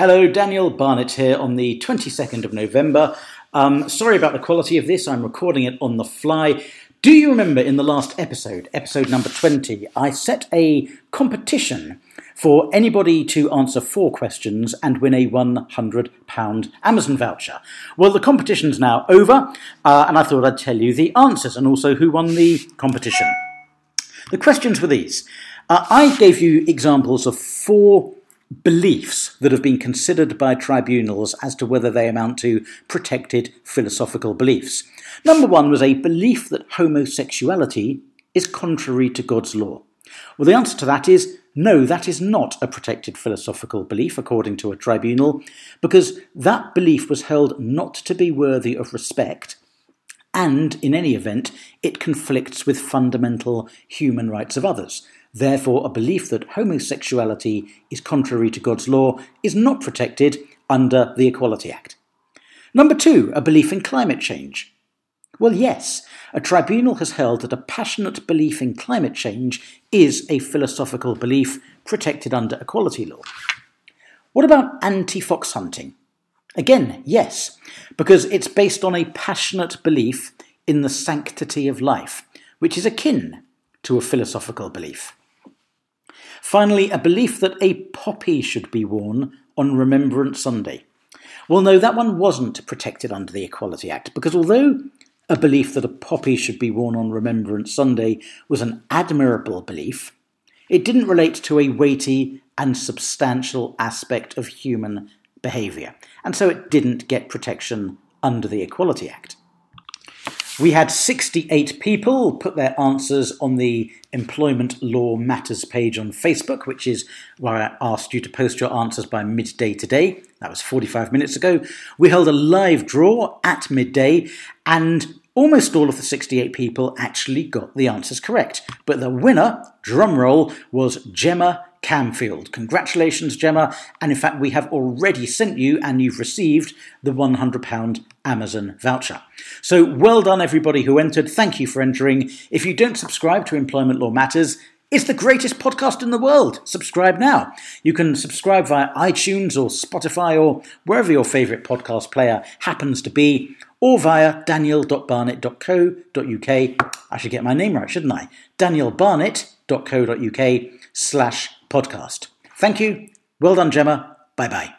Hello, Daniel Barnett here on the 22nd of November. Um, sorry about the quality of this, I'm recording it on the fly. Do you remember in the last episode, episode number 20, I set a competition for anybody to answer four questions and win a £100 Amazon voucher? Well, the competition's now over, uh, and I thought I'd tell you the answers and also who won the competition. The questions were these. Uh, I gave you examples of four beliefs that have been considered by tribunals as to whether they amount to protected philosophical beliefs. Number one was a belief that homosexuality is contrary to God's law. Well, the answer to that is no, that is not a protected philosophical belief, according to a tribunal, because that belief was held not to be worthy of respect, and in any event, it conflicts with fundamental human rights of others. Therefore, a belief that homosexuality is contrary to God's law is not protected under the Equality Act. Number two, a belief in climate change. Well, yes, a tribunal has held that a passionate belief in climate change is a philosophical belief protected under equality law. What about anti fox hunting? Again, yes, because it's based on a passionate belief in the sanctity of life, which is akin to a philosophical belief. Finally, a belief that a poppy should be worn on Remembrance Sunday. Well, no, that one wasn't protected under the Equality Act, because although a belief that a poppy should be worn on Remembrance Sunday was an admirable belief, it didn't relate to a weighty and substantial aspect of human behaviour, and so it didn't get protection under the Equality Act. We had 68 people put their answers on the Employment Law Matters page on Facebook, which is where I asked you to post your answers by midday today. That was 45 minutes ago. We held a live draw at midday, and almost all of the 68 people actually got the answers correct. But the winner, drumroll, was Gemma Camfield. Congratulations, Gemma. And in fact, we have already sent you and you've received the £100 Amazon voucher. So well done, everybody who entered. Thank you for entering. If you don't subscribe to Employment Law Matters, it's the greatest podcast in the world. Subscribe now. You can subscribe via iTunes or Spotify or wherever your favourite podcast player happens to be, or via daniel.barnett.co.uk. I should get my name right, shouldn't I? danielbarnett.co.uk slash podcast. Thank you. Well done, Gemma. Bye bye.